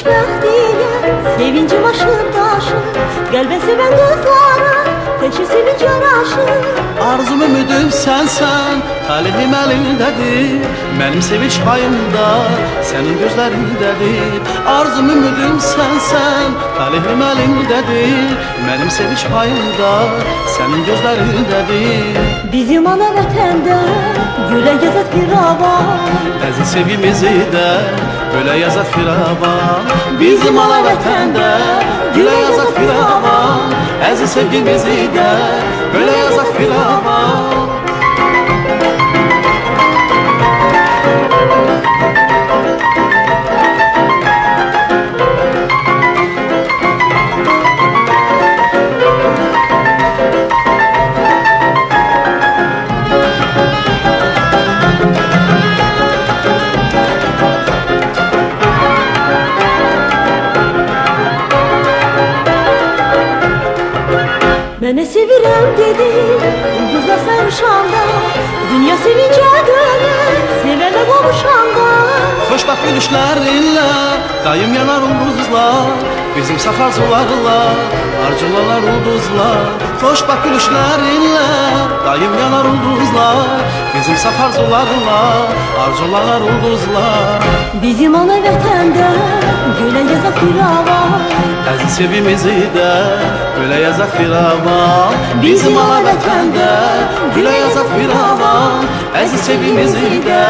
Bugün xoşbəxtiyəm, sevincim aşır daşır Qəlbə sevən qızlara təkcə sevinc yaraşır Arzum ümidim sensen Talihim elindedir. Benim sevinç payımda Senin gözlerindedir. Arzum ümidim sensen Talihim elindedir. Benim sevinç payımda Senin gözlerindedir. Bizim ana vətəndə gülə gəzət bir avan Əziz sevgimizi də Böyle yazar firavan Bizim ana vətəndə Gülə yazar firavan Əziz sevgimizi də Böyle yazar firavan Mənə sevirəm dedi, ulduzlar sarışanda Dünya sevincə dönür, sevənə qovuşanda Xoşbaxt gülüşlərinlə Dayım yanar ulduzlar Bizim saf arzularla Arzulanlar ulduzlar. Xoşbaxt gülüşlərinlə Dayım yanar ulduzlar Bizim saf arzularla Arzulanlar ulduzlar. Bizim ana vətəndə gülə gəzət Əziz sevimizi də Böyle yazaq firavan Bizim ana vətəndə Gülə yazaq firavan Əziz sevimizi də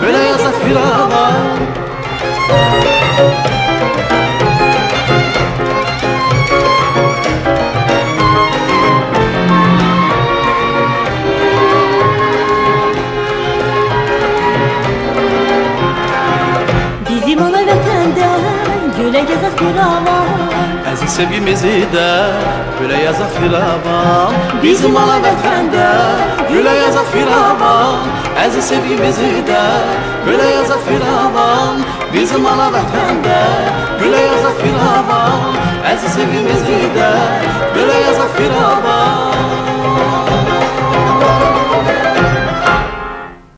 Böyle yazaq firavan Bizim ana vətəndə gülə avan Əziz sevgimizi də Gülə yazaq firavan Bizim ana vətəndə Gülə yazaq firavan Əziz sevgimizi də Gülə yazaq firavan Bizim ana vətəndə Gülə yazaq firavan Əziz sevgimizi də Gülə yazaq firavan